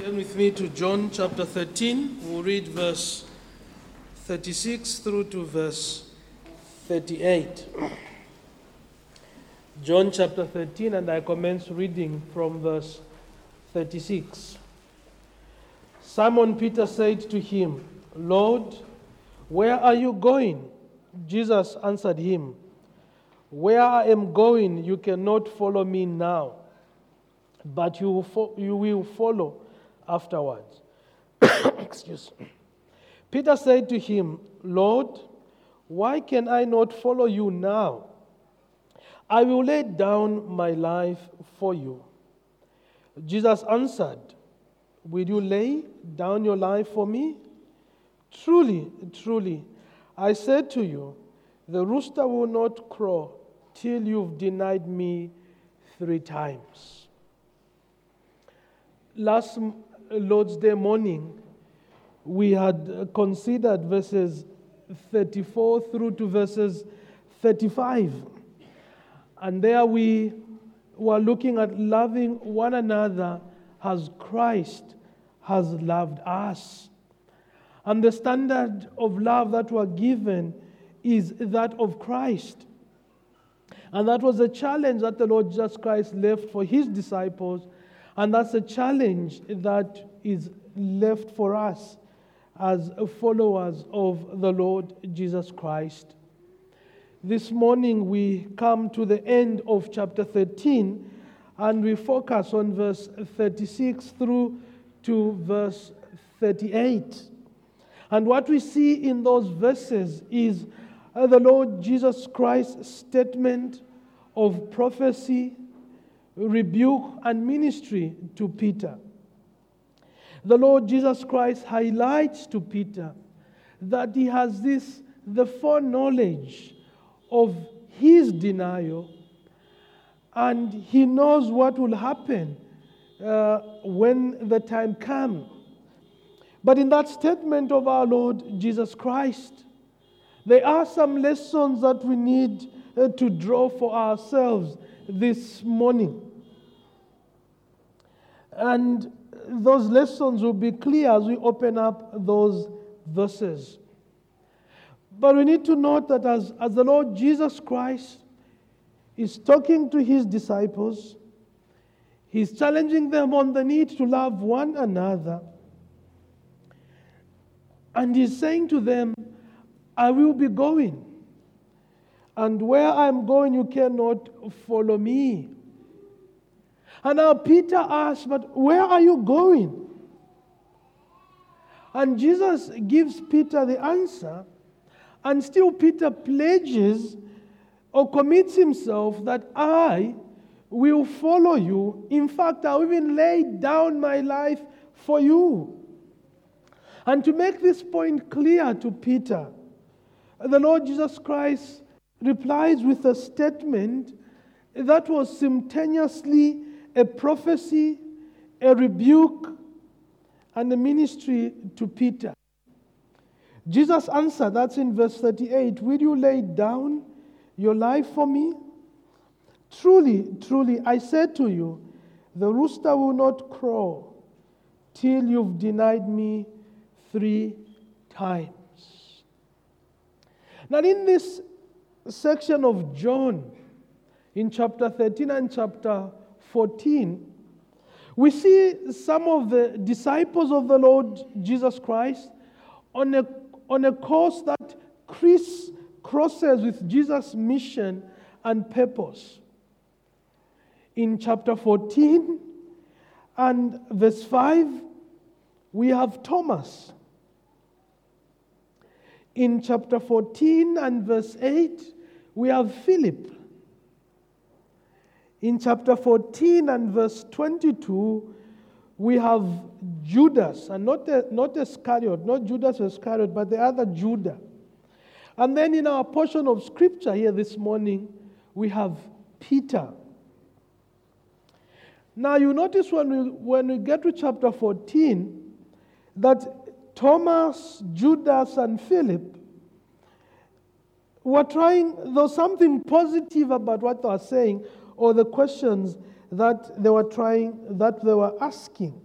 Turn with me to John chapter 13. We'll read verse 36 through to verse 38. John chapter 13, and I commence reading from verse 36. Simon Peter said to him, Lord, where are you going? Jesus answered him, Where I am going, you cannot follow me now, but you you will follow afterwards. Excuse. Peter said to him, Lord, why can I not follow you now? I will lay down my life for you. Jesus answered, Will you lay down your life for me? Truly, truly, I said to you, the rooster will not crow till you've denied me three times. Last Lord's Day morning, we had considered verses 34 through to verses 35. And there we were looking at loving one another as Christ has loved us. And the standard of love that we're given is that of Christ. And that was a challenge that the Lord Jesus Christ left for his disciples. And that's a challenge that is left for us as followers of the Lord Jesus Christ. This morning we come to the end of chapter 13 and we focus on verse 36 through to verse 38. And what we see in those verses is the Lord Jesus Christ's statement of prophecy, rebuke, and ministry to Peter. The Lord Jesus Christ highlights to Peter that he has this, the foreknowledge of his denial, and he knows what will happen uh, when the time comes. But in that statement of our Lord Jesus Christ, there are some lessons that we need uh, to draw for ourselves this morning. And those lessons will be clear as we open up those verses. But we need to note that as, as the Lord Jesus Christ is talking to his disciples, he's challenging them on the need to love one another. And he's saying to them, I will be going. And where I'm going, you cannot follow me. And now Peter asks, But where are you going? And Jesus gives Peter the answer, and still Peter pledges or commits himself that I will follow you. In fact, I'll even lay down my life for you. And to make this point clear to Peter, the Lord Jesus Christ replies with a statement that was simultaneously a prophecy, a rebuke, and a ministry to Peter. Jesus answered, that's in verse 38 Will you lay down your life for me? Truly, truly, I said to you, the rooster will not crow till you've denied me three times. Now, in this section of John, in chapter 13 and chapter 14, we see some of the disciples of the Lord Jesus Christ on a, on a course that criss crosses with Jesus' mission and purpose. In chapter 14 and verse 5, we have Thomas. In chapter 14 and verse 8, we have Philip. In chapter 14 and verse 22, we have Judas, and not, not Iscariot, not Judas Iscariot, but the other Judah. And then in our portion of scripture here this morning, we have Peter. Now you notice when we, when we get to chapter 14 that Thomas, Judas, and Philip were trying, there's something positive about what they are saying, or the questions that they were trying, that they were asking.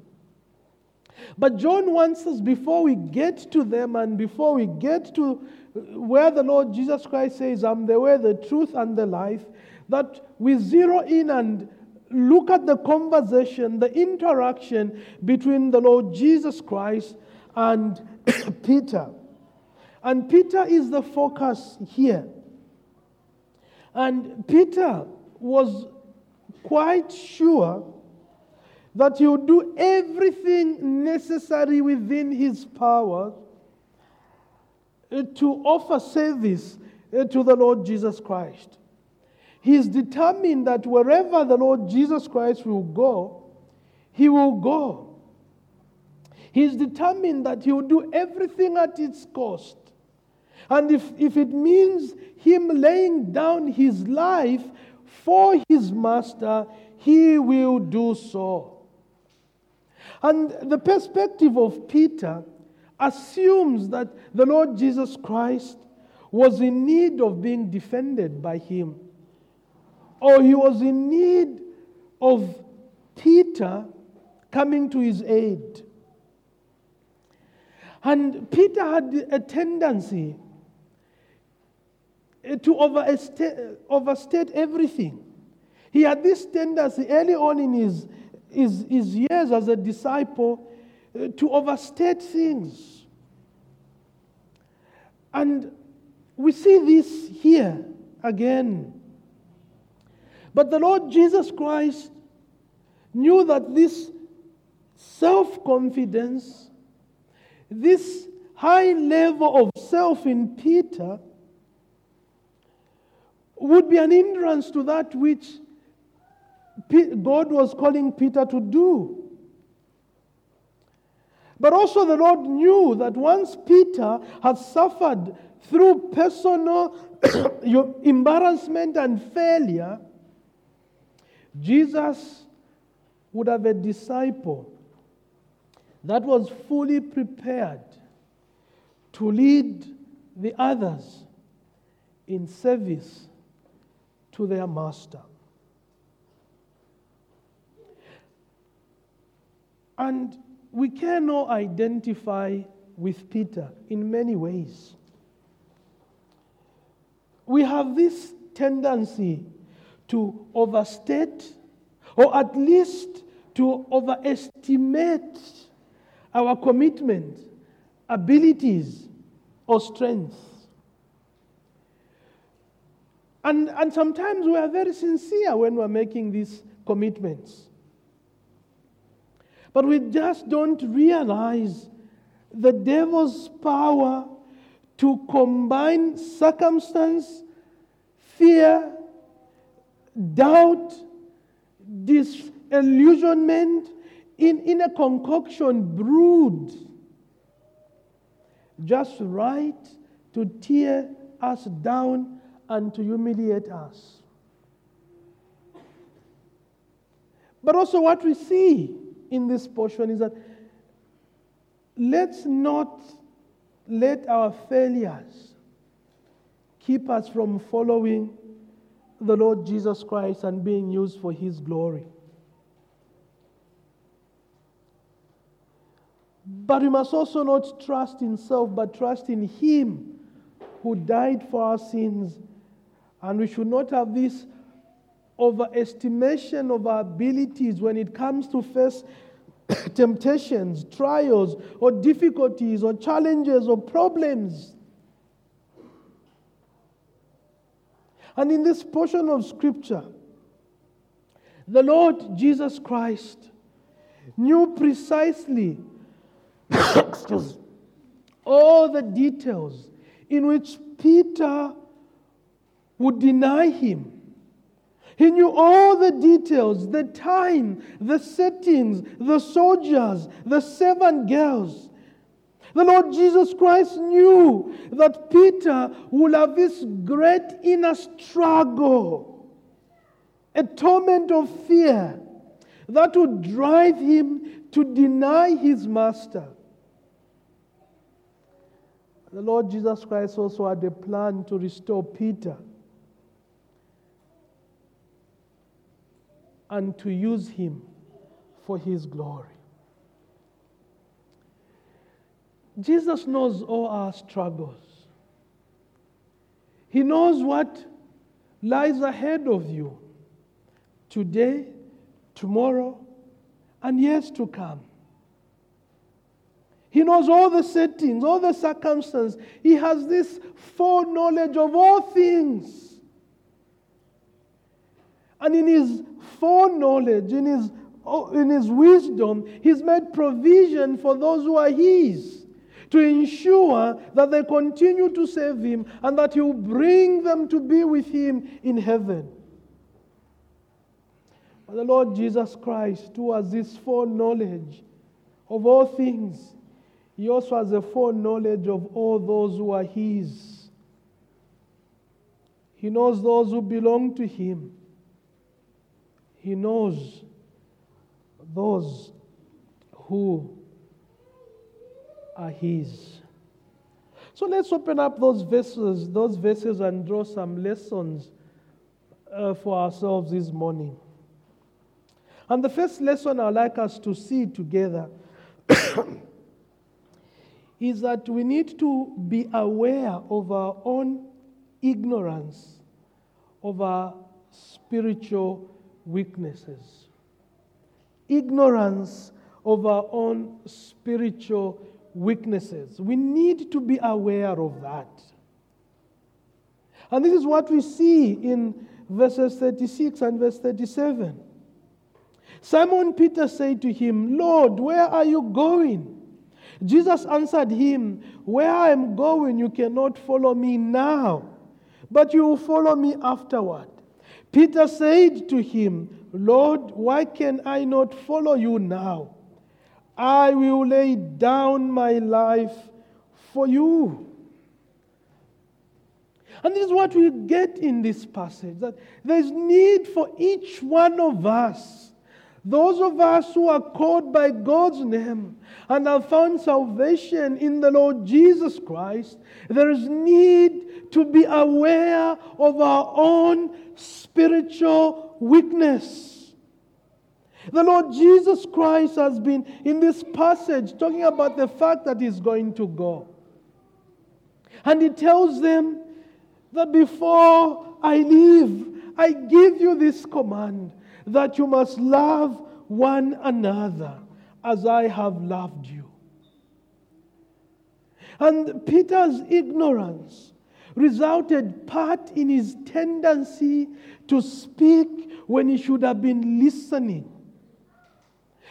But John wants us, before we get to them and before we get to where the Lord Jesus Christ says, I'm the way, the truth, and the life, that we zero in and look at the conversation, the interaction between the Lord Jesus Christ and Peter. And Peter is the focus here. And Peter was quite sure that he would do everything necessary within his power uh, to offer service uh, to the Lord Jesus Christ. He is determined that wherever the Lord Jesus Christ will go, he will go. He is determined that he will do everything at its cost. And if, if it means him laying down his life for his master, he will do so. And the perspective of Peter assumes that the Lord Jesus Christ was in need of being defended by him, or he was in need of Peter coming to his aid. And Peter had a tendency to overstate, overstate everything. He had this tendency early on in his his, his years as a disciple uh, to overstate things. And we see this here again. But the Lord Jesus Christ knew that this self confidence, this high level of self in Peter, would be an hindrance to that which God was calling Peter to do. But also, the Lord knew that once Peter had suffered through personal embarrassment and failure, Jesus would have a disciple that was fully prepared to lead the others in service to their master. And we cannot identify with Peter in many ways. We have this tendency to overstate or at least to overestimate our commitment, abilities, or strength. And, and sometimes we are very sincere when we're making these commitments. But we just don't realize the devil's power to combine circumstance, fear, doubt, disillusionment in, in a concoction brewed just right to tear us down and to humiliate us. But also, what we see in this portion is that let's not let our failures keep us from following the Lord Jesus Christ and being used for His glory. But we must also not trust in self, but trust in Him who died for our sins. And we should not have this overestimation of our abilities when it comes to face temptations, trials, or difficulties, or challenges, or problems. And in this portion of Scripture, the Lord Jesus Christ knew precisely all the details in which Peter would deny him he knew all the details, the time, the settings, the soldiers, the seven girls. The Lord Jesus Christ knew that Peter would have this great inner struggle, a torment of fear that would drive him to deny his master. The Lord Jesus Christ also had a plan to restore Peter and to use him for his glory. Jesus knows all our struggles. He knows what lies ahead of you today, tomorrow, and years to come. He knows all the settings, all the circumstances. He has this foreknowledge of all things. And in his foreknowledge, in his, oh, in his wisdom, he's made provision for those who are his to ensure that they continue to serve him and that he will bring them to be with him in heaven. But the Lord Jesus Christ, who has this foreknowledge of all things, he also has a foreknowledge of all those who are his. He knows those who belong to him. He knows those who are his. So let's open up those verses, those verses and draw some lessons uh, for ourselves this morning. And the first lesson I'd like us to see together is that we need to be aware of our own ignorance of our spiritual weaknesses. Ignorance of our own spiritual weaknesses. We need to be aware of that. And this is what we see in verses 36 and verse 37. Simon Peter said to him, Lord, where are you going? Jesus answered him, Where I am going, you cannot follow me now, but you will follow me afterward. Peter said to him, Lord, why can I not follow you now? I will lay down my life for you. And this is what we get in this passage that there's need for each one of us, those of us who are called by God's name and have found salvation in the Lord Jesus Christ, there is need to be aware of our own spiritual weakness. The Lord Jesus Christ has been in this passage talking about the fact that He's going to go. And He tells them that before I leave, I give you this command that you must love one another as I have loved you. And Peter's ignorance resulted part in his tendency to speak when he should have been listening.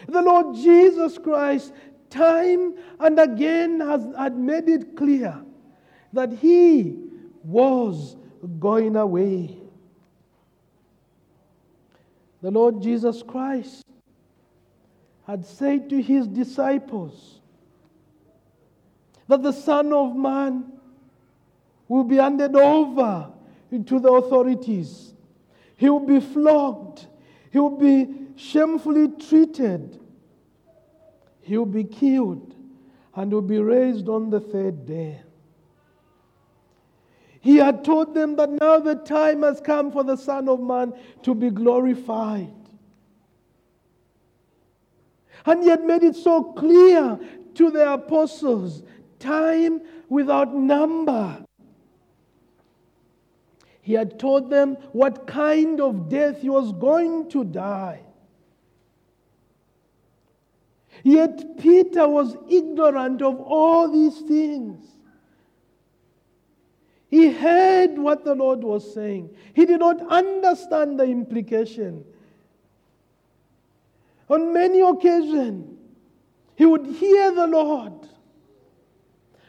The Lord Jesus Christ, time and again, has had made it clear that He was going away. The Lord Jesus Christ had said to his disciples that the Son of Man will be handed over to the authorities. He will be flogged. He will be shamefully treated, he will be killed and will be raised on the third day. He had told them that now the time has come for the Son of Man to be glorified. And he had made it so clear to the apostles time without number he had told them what kind of death he was going to die. Yet Peter was ignorant of all these things. He heard what the Lord was saying, he did not understand the implication. On many occasions, he would hear the Lord,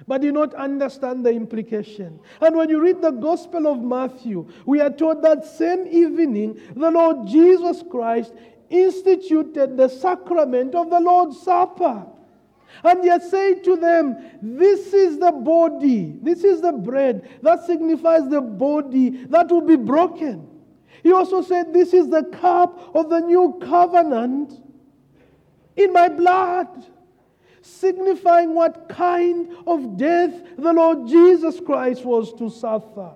but did not understand the implication. And when you read the Gospel of Matthew, we are told that same evening, the Lord Jesus Christ instituted the sacrament of the Lord's Supper. And yet said to them, This is the body, this is the bread that signifies the body that will be broken. He also said, This is the cup of the new covenant in my blood, signifying what kind of death the Lord Jesus Christ was to suffer.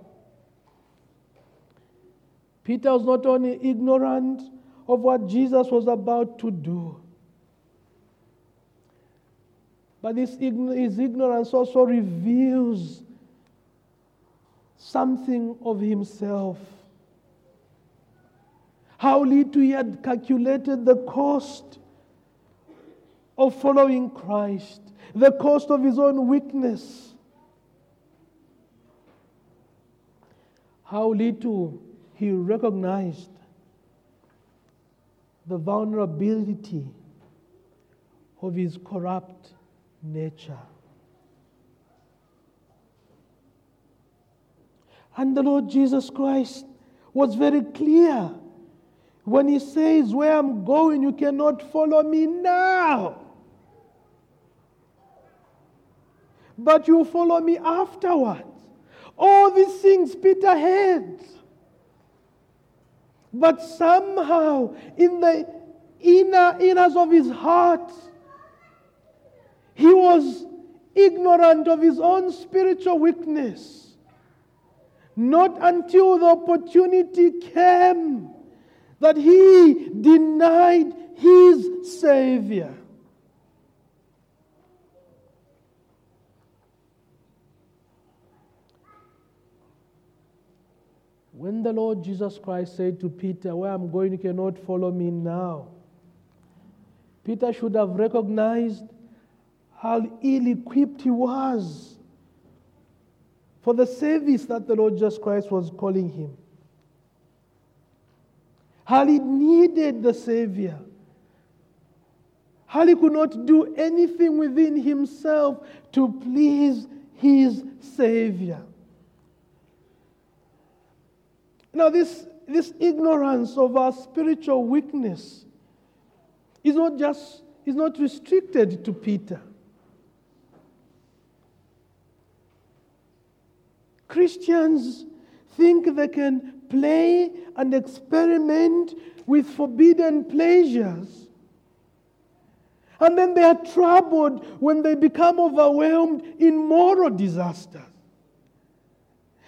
Peter was not only ignorant of what Jesus was about to do. But this his ignorance also reveals something of himself. How little he had calculated the cost of following Christ, the cost of his own weakness. How little he recognized the vulnerability of his corrupt nature. And the Lord Jesus Christ was very clear when he says, Where I'm going, you cannot follow me now. But you follow me afterwards. All these things Peter had. But somehow, in the inner inners of his heart, he was ignorant of his own spiritual weakness. Not until the opportunity came that he denied his Savior. When the Lord Jesus Christ said to Peter, Where I'm going, you cannot follow me now. Peter should have recognized how ill equipped he was for the service that the Lord Jesus Christ was calling him. How he needed the Savior. How he could not do anything within himself to please his Savior. Now, this, this ignorance of our spiritual weakness is not just is not restricted to Peter. Christians think they can play and experiment with forbidden pleasures. And then they are troubled when they become overwhelmed in moral disasters.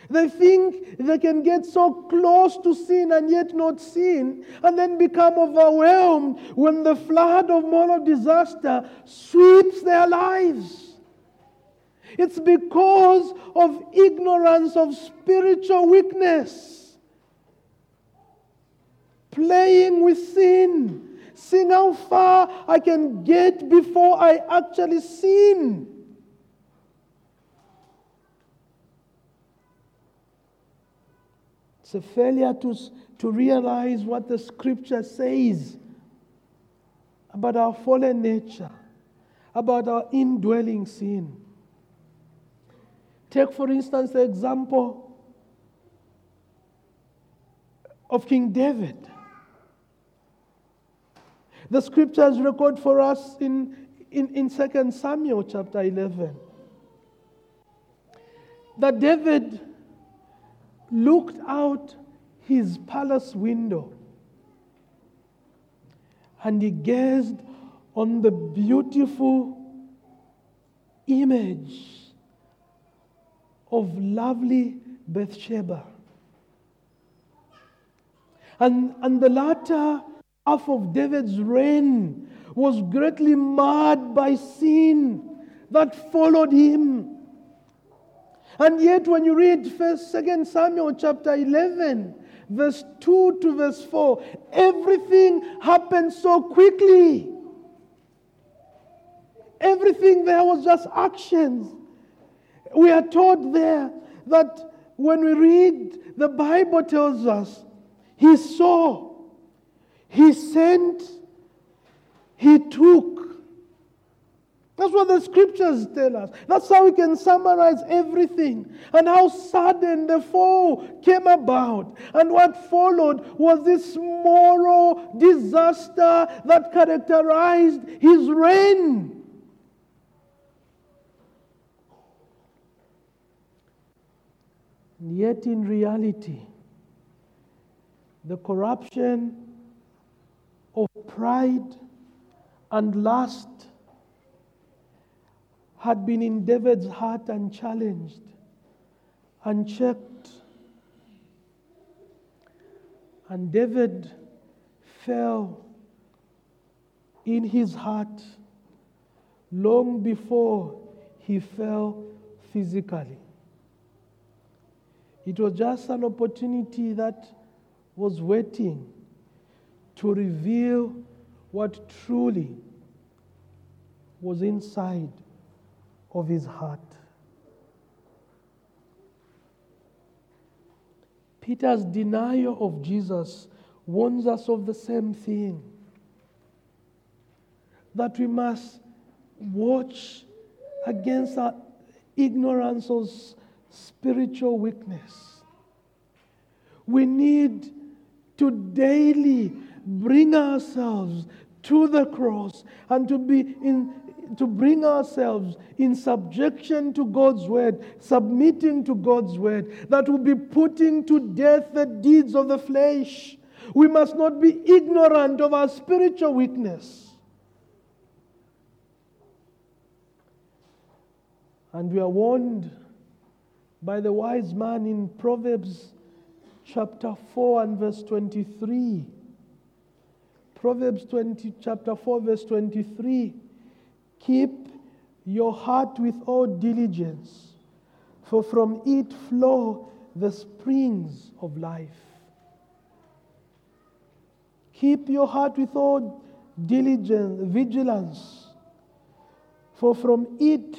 They think they can get so close to sin and yet not sin, and then become overwhelmed when the flood of moral disaster sweeps their lives. It's because of ignorance of spiritual weakness. Playing with sin. Seeing how far I can get before I actually sin. It's a failure to, to realize what the scripture says about our fallen nature, about our indwelling sin. Take, for instance, the example of King David. The scriptures record for us in, in, in 2 Samuel chapter 11 that David looked out his palace window and he gazed on the beautiful image of lovely Bathsheba. And, and the latter half of David's reign was greatly marred by sin that followed him. And yet, when you read First, Second Samuel chapter 11, verse 2 to verse 4, everything happened so quickly. Everything there was just actions. We are taught there that when we read, the Bible tells us he saw, he sent, he took. That's what the scriptures tell us. That's how we can summarize everything and how sudden the fall came about. And what followed was this moral disaster that characterized his reign. And yet, in reality, the corruption of pride and lust had been in David's heart unchallenged, unchecked. And David fell in his heart long before he fell physically. It was just an opportunity that was waiting to reveal what truly was inside of his heart. Peter's denial of Jesus warns us of the same thing that we must watch against our ignorance spiritual weakness. We need to daily bring ourselves to the cross and to be in to bring ourselves in subjection to God's word, submitting to God's word, that will be putting to death the deeds of the flesh. We must not be ignorant of our spiritual weakness. And we are warned by the wise man in Proverbs chapter 4 and verse 23. Proverbs 20, chapter 4, verse 23. Keep your heart with all diligence, for from it flow the springs of life. Keep your heart with all diligence, vigilance, for from it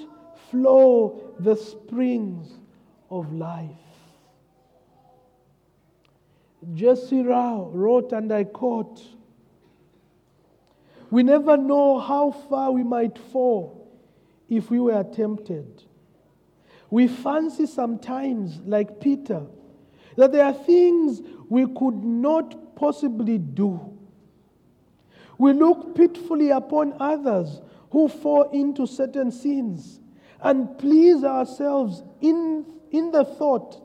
flow the springs of life. J.C. Ryle wrote, and I quote, We never know how far we might fall if we were tempted. We fancy sometimes, like Peter, that there are things we could not possibly do. We look pitifully upon others who fall into certain sins and please ourselves in, in the thought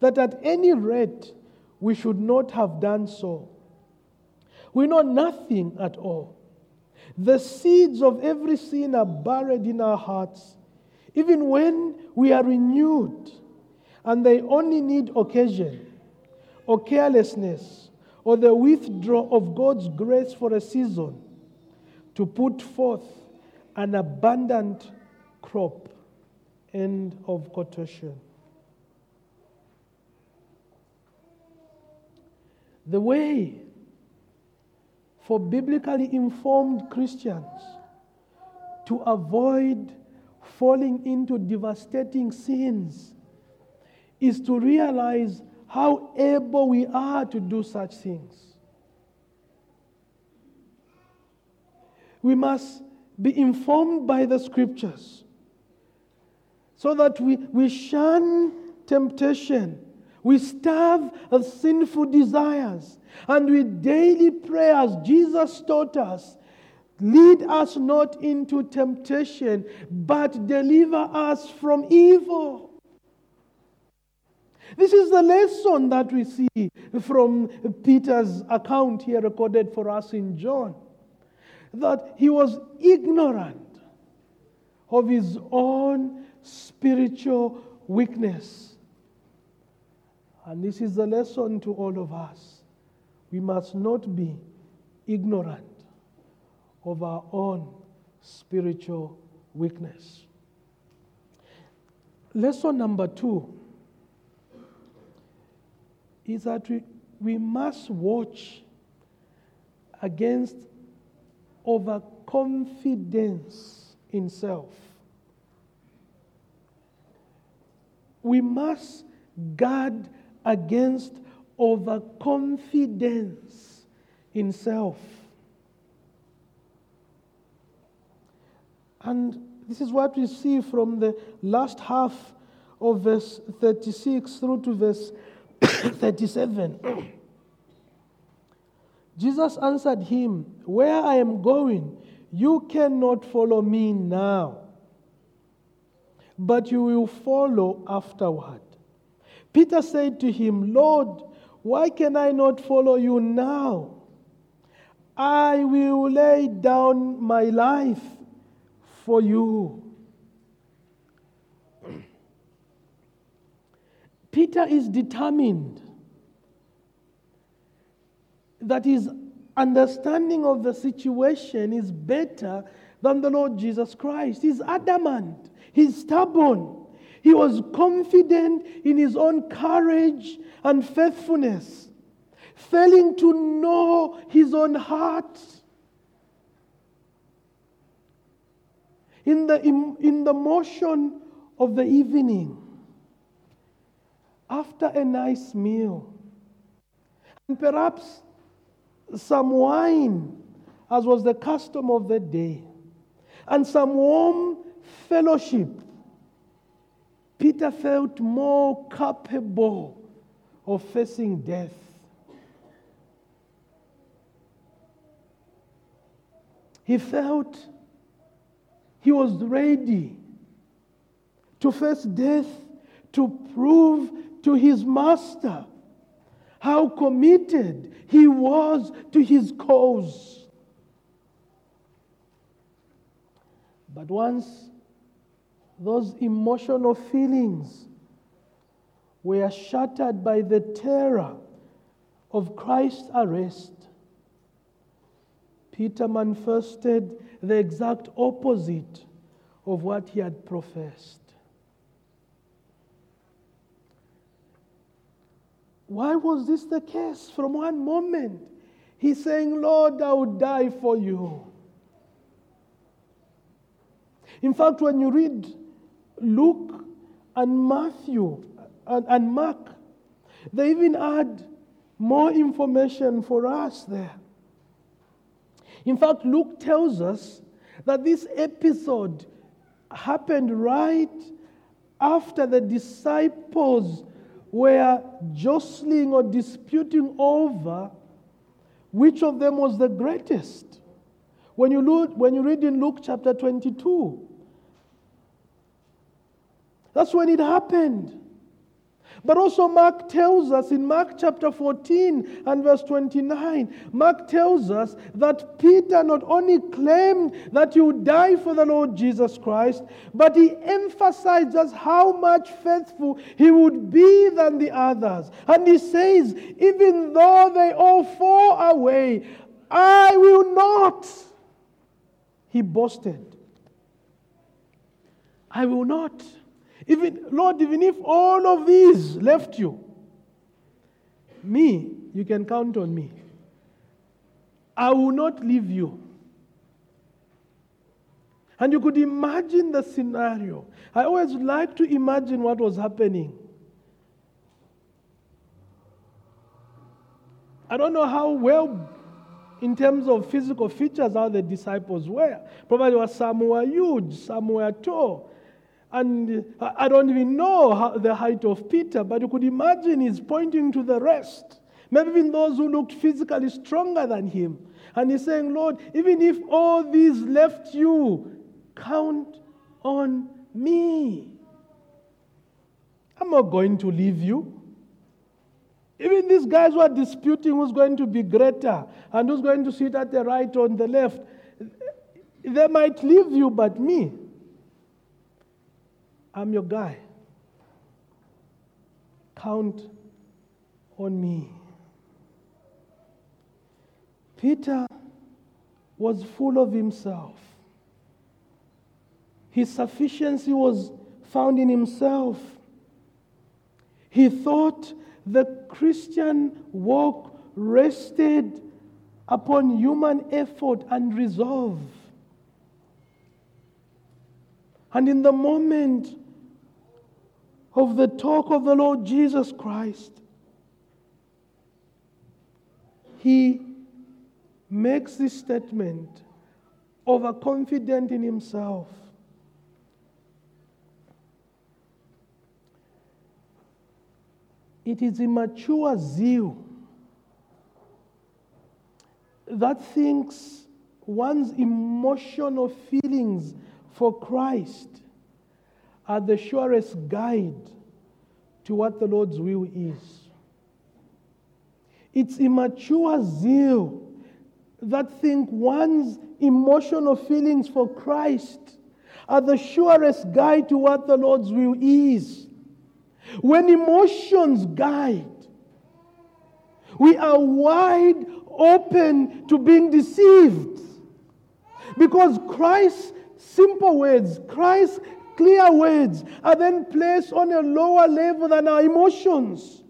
that at any rate we should not have done so. We know nothing at all. The seeds of every sin are buried in our hearts, even when we are renewed, and they only need occasion or carelessness or the withdrawal of God's grace for a season to put forth an abundant crop. End of quotation. The way for biblically informed Christians to avoid falling into devastating sins is to realize how able we are to do such things. We must be informed by the scriptures so that we, we shun temptation, we starve of sinful desires, and with daily prayers, Jesus taught us lead us not into temptation, but deliver us from evil. This is the lesson that we see from Peter's account here recorded for us in John. That he was ignorant of his own spiritual weakness. And this is the lesson to all of us. We must not be ignorant of our own spiritual weakness. Lesson number two is that we, we must watch against overconfidence in self. We must guard against overconfidence in self. And this is what we see from the last half of verse 36 through to verse 37. Jesus answered him, Where I am going, you cannot follow me now, but you will follow afterward. Peter said to him, Lord, why can I not follow you now? I will lay down my life for you. Peter is determined that his understanding of the situation is better than the Lord Jesus Christ. He's adamant, he's stubborn. He was confident in his own courage and faithfulness, failing to know his own heart. In the, in, in the motion of the evening, after a nice meal, and perhaps some wine, as was the custom of the day, and some warm fellowship, Peter felt more capable of facing death. He felt he was ready to face death to prove to his master how committed he was to his cause. But once those emotional feelings were shattered by the terror of Christ's arrest, Peter manifested the exact opposite of what he had professed. Why was this the case? From one moment, he's saying, Lord, I will die for you. In fact, when you read Luke and Matthew and, and Mark, they even add more information for us there. In fact, Luke tells us that this episode happened right after the disciples were jostling or disputing over which of them was the greatest. When you, look, when you read in Luke chapter 22, that's when it happened. But also, Mark tells us in Mark chapter 14 and verse 29, Mark tells us that Peter not only claimed that he would die for the Lord Jesus Christ, but he emphasizes how much faithful he would be than the others. And he says, Even though they all fall away, I will not. He boasted. I will not. Even, Lord, even if all of these left you, me, you can count on me. I will not leave you. And you could imagine the scenario. I always like to imagine what was happening. I don't know how well, in terms of physical features, how the disciples were. Probably some were huge, some were tall, and I don't even know the height of Peter, but you could imagine he's pointing to the rest. Maybe even those who looked physically stronger than him. And he's saying, Lord, even if all these left you, count on me. I'm not going to leave you. Even these guys who are disputing who's going to be greater and who's going to sit at the right or on the left, they might leave you, but me, I'm your guy. Count on me. Peter was full of himself. His sufficiency was found in himself. He thought the Christian walk rested upon human effort and resolve. And in the moment of the talk of the Lord Jesus Christ, he makes this statement, overconfident in himself. It is immature zeal that thinks one's emotional feelings for Christ are the surest guide to what the Lord's will is. It's immature zeal that think one's emotional feelings for Christ are the surest guide to what the Lord's will is. When emotions guide, we are wide open to being deceived. Because Christ's simple words, Christ's clear words are then placed on a lower level than our emotions.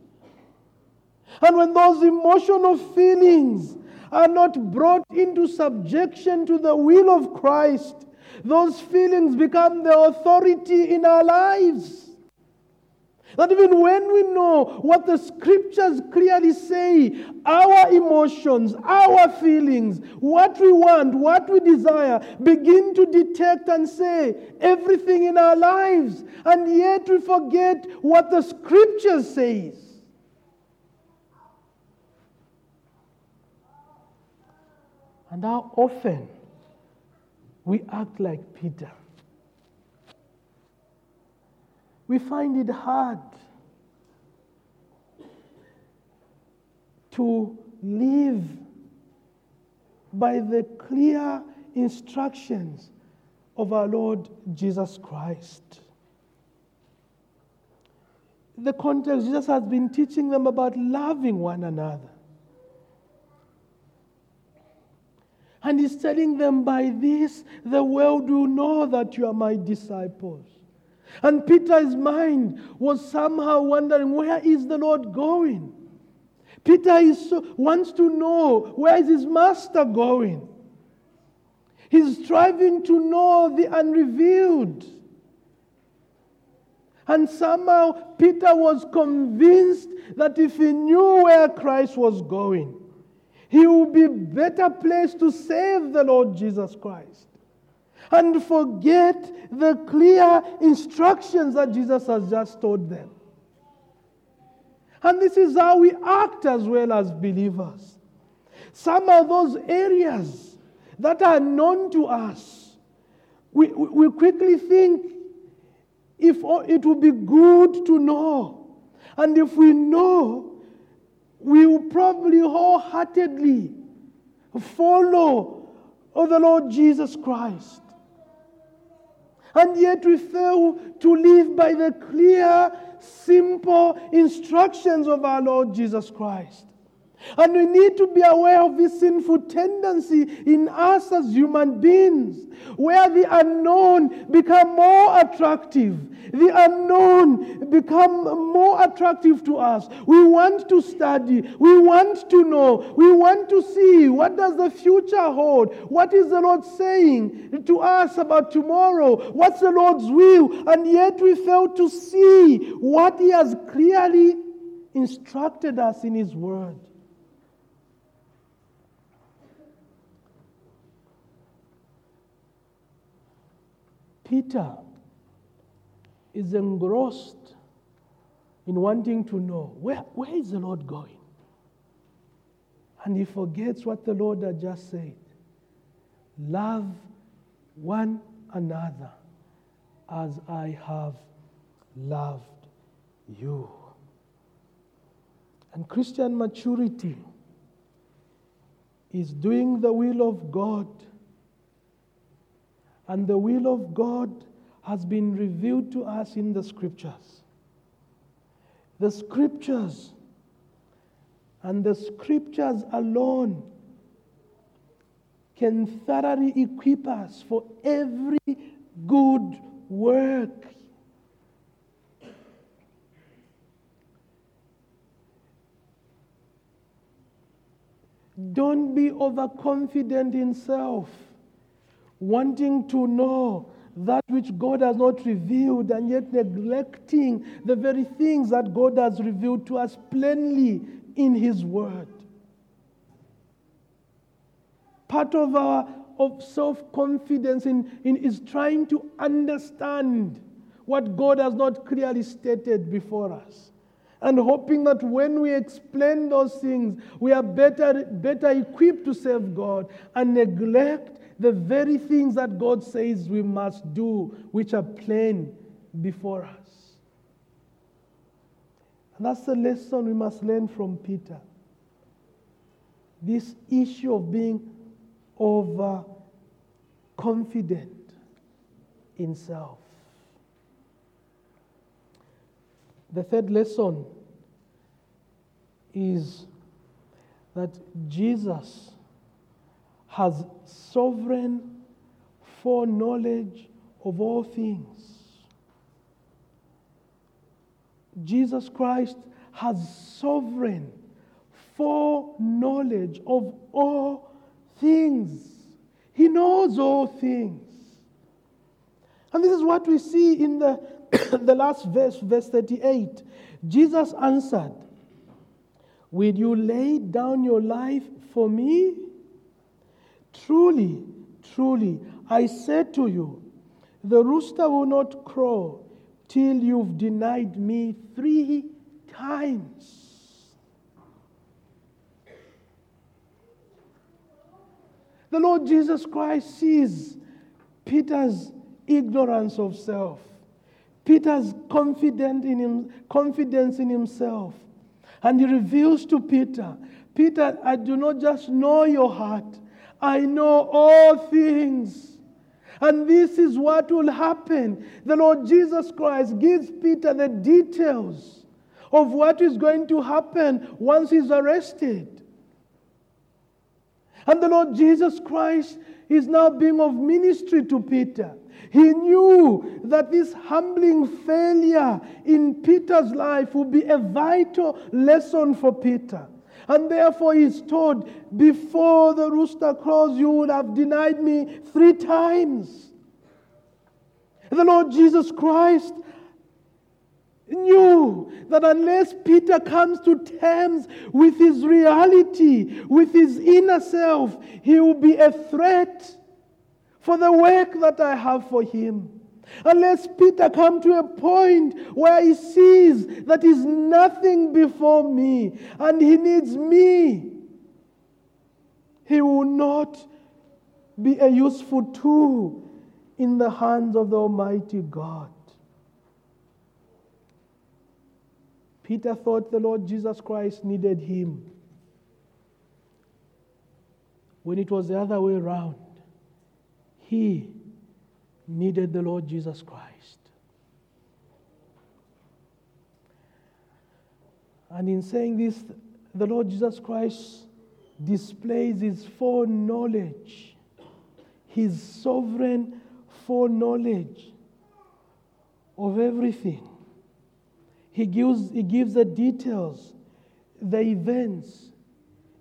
And when those emotional feelings are not brought into subjection to the will of Christ, those feelings become the authority in our lives. That even when we know what the scriptures clearly say, our emotions, our feelings, what we want, what we desire, begin to detect and say everything in our lives, and yet we forget what the scriptures says. And how often we act like Peter. We find it hard to live by the clear instructions of our Lord Jesus Christ. The context, Jesus has been teaching them about loving one another. And he's telling them, By this the world will know that you are my disciples. And Peter's mind was somehow wondering, Where is the Lord going? Peter is so, wants to know where is his master going. He's striving to know the unrevealed. And somehow Peter was convinced that if he knew where Christ was going, he will be better placed to save the Lord Jesus Christ. And forget the clear instructions that Jesus has just told them. And this is how we act as well as believers. Some of those areas that are known to us, we, we quickly think if it would be good to know. And if we know, we will probably wholeheartedly follow the Lord Jesus Christ. And yet we fail to live by the clear, simple instructions of our Lord Jesus Christ. And we need to be aware of this sinful tendency in us as human beings, where the unknown become more attractive. The unknown become more attractive to us. We want to study. We want to know. We want to see what does the future hold? What is the Lord saying to us about tomorrow? What's the Lord's will? And yet we fail to see what He has clearly instructed us in His Word. Peter is engrossed in wanting to know where, where is the Lord going? And he forgets what the Lord had just said love one another as I have loved you. And Christian maturity is doing the will of God and the will of God has been revealed to us in the scriptures. The scriptures and the scriptures alone can thoroughly equip us for every good work. Don't be overconfident in self wanting to know that which God has not revealed and yet neglecting the very things that God has revealed to us plainly in His Word. Part of our of self-confidence in, in is trying to understand what God has not clearly stated before us. And hoping that when we explain those things, we are better, better equipped to serve God and neglect the very things that God says we must do, which are plain before us. And that's the lesson we must learn from Peter. This issue of being overconfident in self. The third lesson is that Jesus has sovereign foreknowledge of all things. Jesus Christ has sovereign foreknowledge of all things. He knows all things. And this is what we see in the, the last verse, verse 38. Jesus answered, Will you lay down your life for me? Truly, truly, I say to you, the rooster will not crow till you've denied me three times. The Lord Jesus Christ sees Peter's ignorance of self, Peter's confidence in, him, confidence in himself. And he reveals to Peter, Peter, I do not just know your heart, I know all things. And this is what will happen. The Lord Jesus Christ gives Peter the details of what is going to happen once he's arrested. And the Lord Jesus Christ is now being of ministry to Peter. He knew that this humbling failure in Peter's life would be a vital lesson for Peter. And therefore, he's told, Before the rooster crows, you would have denied me three times. The Lord Jesus Christ knew that unless Peter comes to terms with his reality, with his inner self, he will be a threat for the work that I have for him. Unless Peter come to a point where he sees that is nothing before me and he needs me, he will not be a useful tool in the hands of the Almighty God. Peter thought the Lord Jesus Christ needed him when it was the other way around. He needed the Lord Jesus Christ. And in saying this, the Lord Jesus Christ displays his foreknowledge, his sovereign foreknowledge of everything. He gives, he gives the details, the events,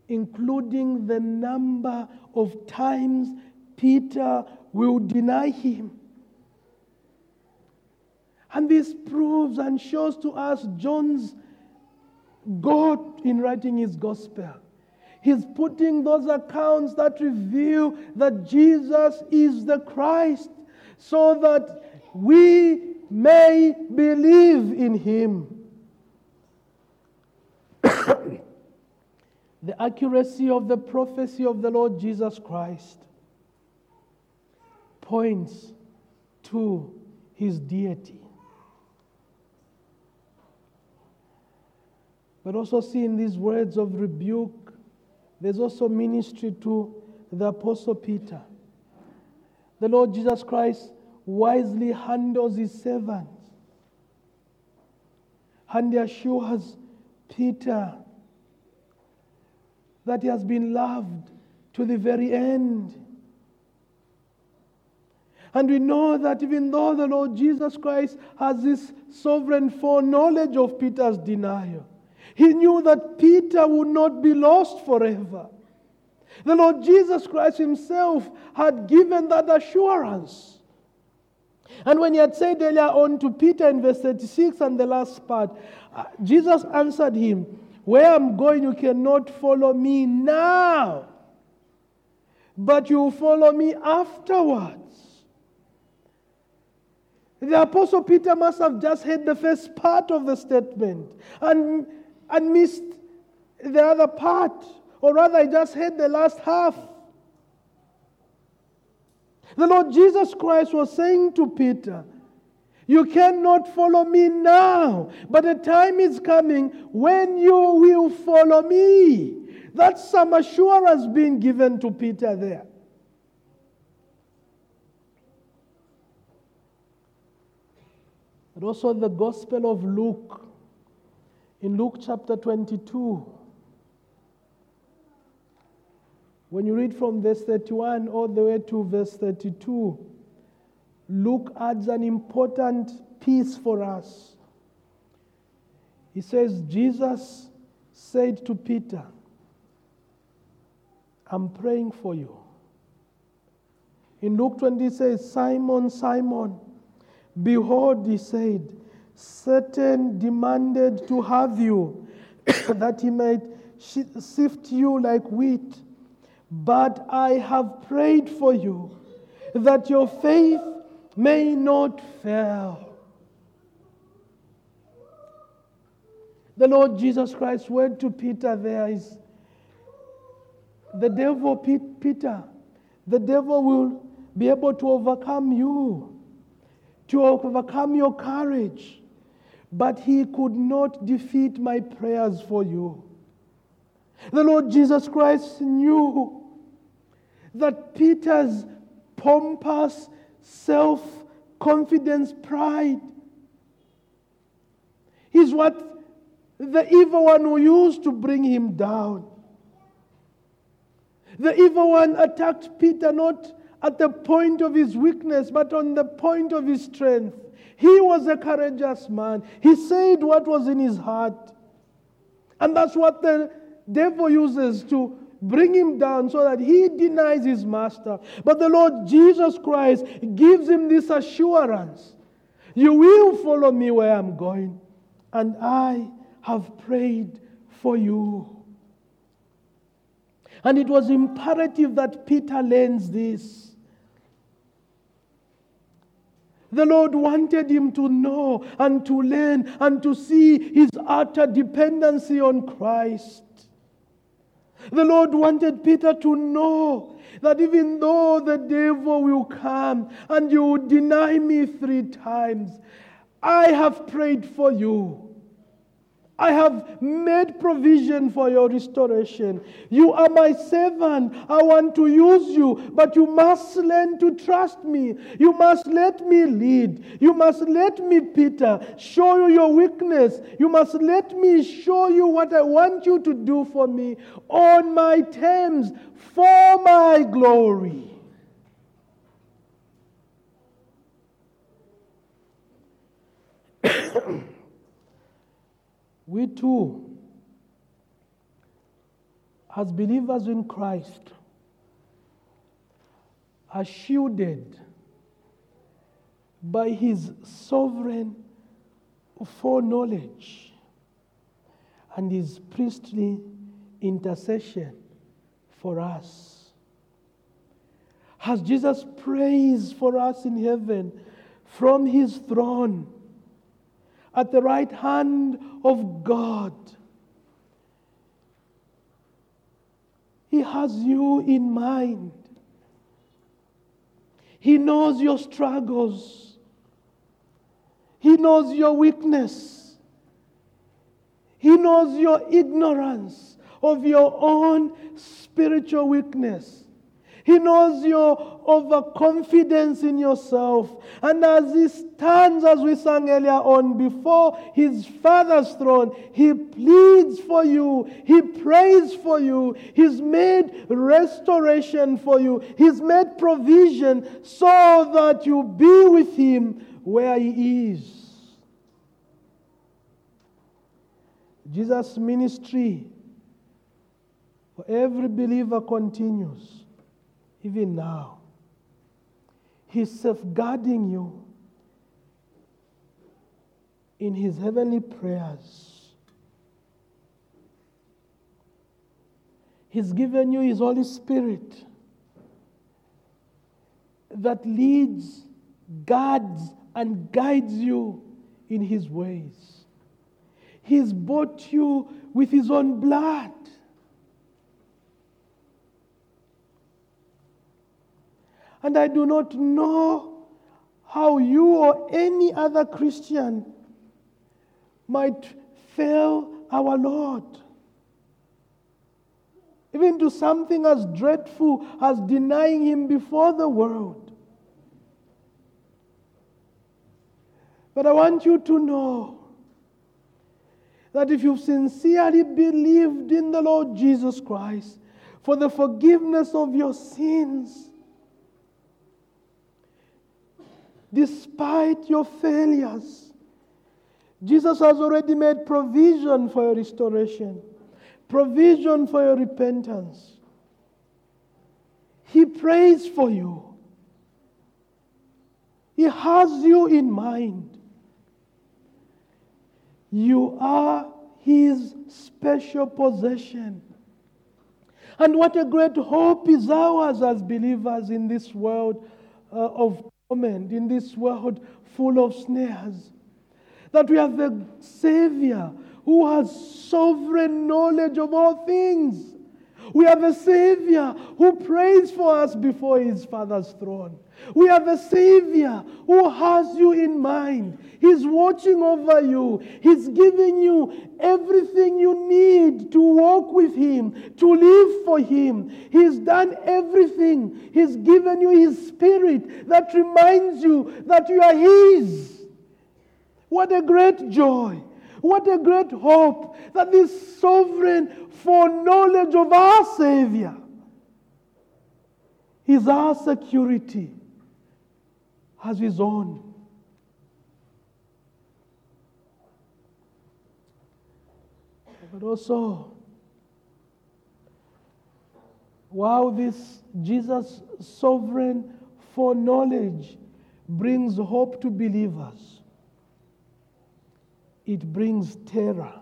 including the number of times Peter will deny him. And this proves and shows to us John's God in writing his gospel. He's putting those accounts that reveal that Jesus is the Christ so that we may believe in him. the accuracy of the prophecy of the Lord Jesus Christ points to his deity. But also see in these words of rebuke, there's also ministry to the Apostle Peter. The Lord Jesus Christ wisely handles his servants and he assures Peter that he has been loved to the very end. And we know that even though the Lord Jesus Christ has this sovereign foreknowledge of Peter's denial, he knew that Peter would not be lost forever. The Lord Jesus Christ himself had given that assurance. And when he had said earlier on to Peter in verse 36 and the last part, uh, Jesus answered him, Where I'm going, you cannot follow me now, but you will follow me afterwards. The Apostle Peter must have just heard the first part of the statement and, and missed the other part, or rather, I just heard the last half. The Lord Jesus Christ was saying to Peter, You cannot follow me now, but a time is coming when you will follow me. That's some assurance being given to Peter there. But also the Gospel of Luke, in Luke chapter 22, when you read from verse 31 all the way to verse 32, Luke adds an important piece for us. He says, Jesus said to Peter, I'm praying for you. In Luke 20, it says, Simon, Simon, behold, he said, Satan demanded to have you, that he might sift you like wheat. But I have prayed for you, that your faith may not fail. The Lord Jesus Christ went to Peter there is the devil, Peter, the devil will be able to overcome you, to overcome your courage, but he could not defeat my prayers for you. The Lord Jesus Christ knew that Peter's pompous self confidence, pride is what the evil one who used to bring him down. The evil one attacked Peter not at the point of his weakness, but on the point of his strength. He was a courageous man. He said what was in his heart. And that's what the devil uses to bring him down so that he denies his master. But the Lord Jesus Christ gives him this assurance You will follow me where I'm going, and I have prayed for you. And it was imperative that Peter learns this. The Lord wanted him to know and to learn and to see his utter dependency on Christ. The Lord wanted Peter to know that even though the devil will come and you will deny me three times, I have prayed for you. I have made provision for your restoration. You are my servant. I want to use you, but you must learn to trust me. You must let me lead. You must let me, Peter, show you your weakness. You must let me show you what I want you to do for me on my terms for my glory. we too, as believers in Christ, are shielded by his sovereign foreknowledge and his priestly intercession for us. As Jesus prays for us in heaven from his throne at the right hand of God. He has you in mind. He knows your struggles. He knows your weakness. He knows your ignorance of your own spiritual weakness. He knows your overconfidence in yourself. And as he stands, as we sang earlier on, before his Father's throne, he pleads for you. He prays for you. He's made restoration for you. He's made provision so that you be with him where he is. Jesus' ministry for every believer continues even now. He's safeguarding you in His heavenly prayers. He's given you His Holy Spirit that leads, guards, and guides you in His ways. He's bought you with His own blood. And I do not know how you or any other Christian might fail our Lord. Even to something as dreadful as denying Him before the world. But I want you to know that if you've sincerely believed in the Lord Jesus Christ for the forgiveness of your sins, despite your failures. Jesus has already made provision for your restoration, provision for your repentance. He prays for you. He has you in mind. You are His special possession. And what a great hope is ours as believers in this world uh, of torment, in this world full of snares. That we have a Savior who has sovereign knowledge of all things. We have a Savior who prays for us before His Father's throne. We have a Savior who has you in mind. He's watching over you. He's giving you everything you need to walk with Him, to live for Him. He's done everything. He's given you His Spirit that reminds you that you are His. What a great joy. What a great hope that this sovereign foreknowledge of our Savior is our security has his own. But also, while this Jesus' sovereign foreknowledge brings hope to believers, it brings terror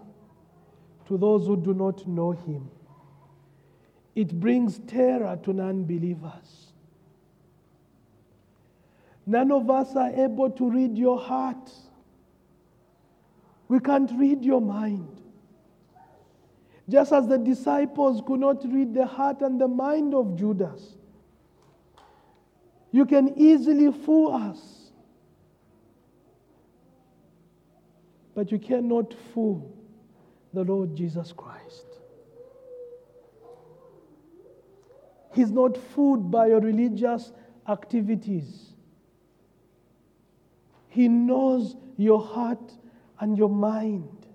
to those who do not know him. It brings terror to non believers. None of us are able to read your heart. We can't read your mind. Just as the disciples could not read the heart and the mind of Judas, you can easily fool us. But you cannot fool the Lord Jesus Christ. He's not fooled by your religious activities. He knows your heart and your mind.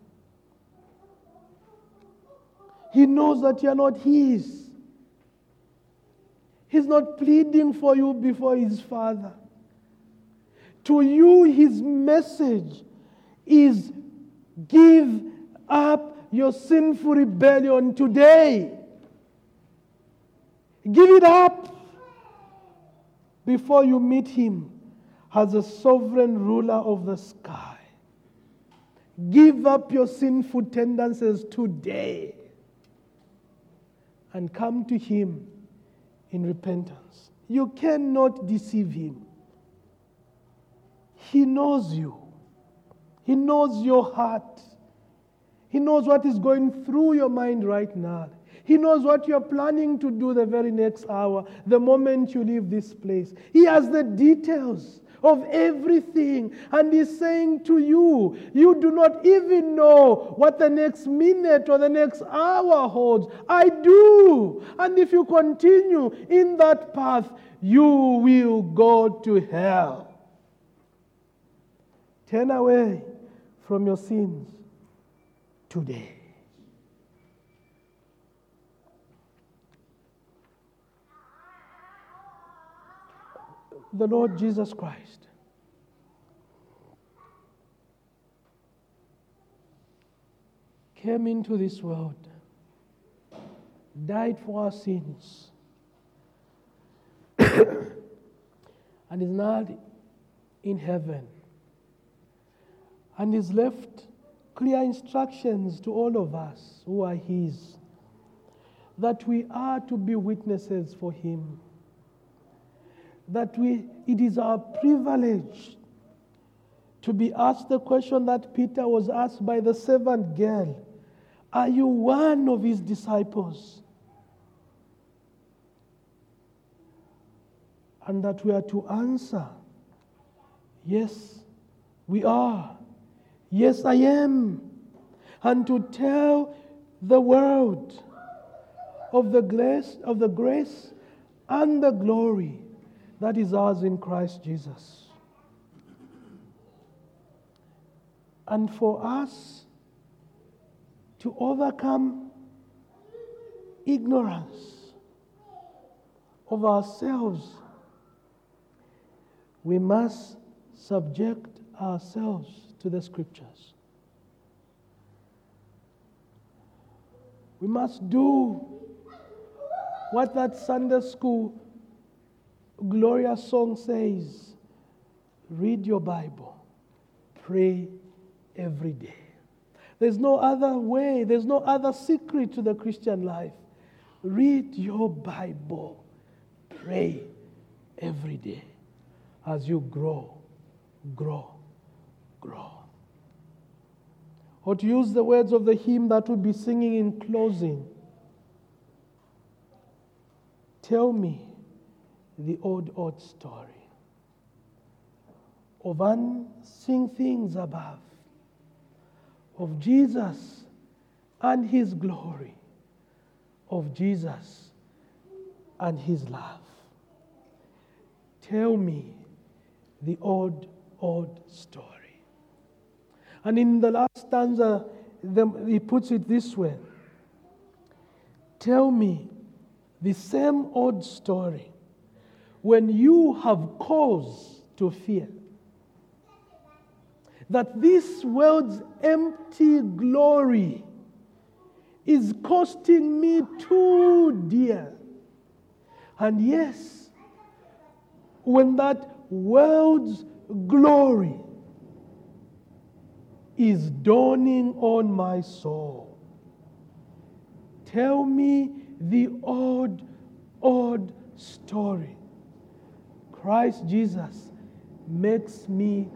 He knows that you are not His. He's not pleading for you before His Father. To you, His message is give up your sinful rebellion today. Give it up before you meet Him as a sovereign ruler of the sky. Give up your sinful tendencies today and come to Him in repentance. You cannot deceive Him. He knows you, He knows your heart, He knows what is going through your mind right now. He knows what you're planning to do the very next hour, the moment you leave this place. He has the details of everything. And He's saying to you, you do not even know what the next minute or the next hour holds. I do. And if you continue in that path, you will go to hell. Turn away from your sins today. The Lord Jesus Christ. Came into this world, died for our sins, and is now in heaven, and is left clear instructions to all of us who are His that we are to be witnesses for Him that we, it is our privilege to be asked the question that Peter was asked by the servant girl Are you one of his disciples? And that we are to answer, Yes, we are. Yes, I am. And to tell the world of the grace, of the grace and the glory that is ours in Christ Jesus. And for us to overcome ignorance of ourselves, we must subject ourselves to the scriptures. We must do what that Sunday school Gloria song says read your Bible, pray every day. There's no other way, there's no other secret to the Christian life. Read your Bible, pray every day as you grow, grow, grow. Or to use the words of the hymn that we'll be singing in closing tell me the old, old story of unseen things above, of Jesus and his glory, of Jesus and his love. Tell me the old, old story. And in the last stanza, he puts it this way Tell me the same old story when you have cause to fear that this world's empty glory is costing me too dear. And yes, when that world's glory is dawning on my soul, tell me the odd, odd story Christ Jesus makes me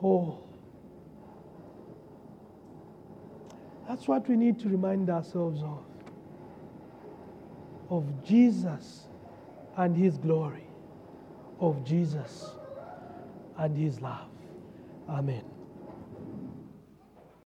whole. That's what we need to remind ourselves of. Of Jesus and His glory. Of Jesus and His love. Amen.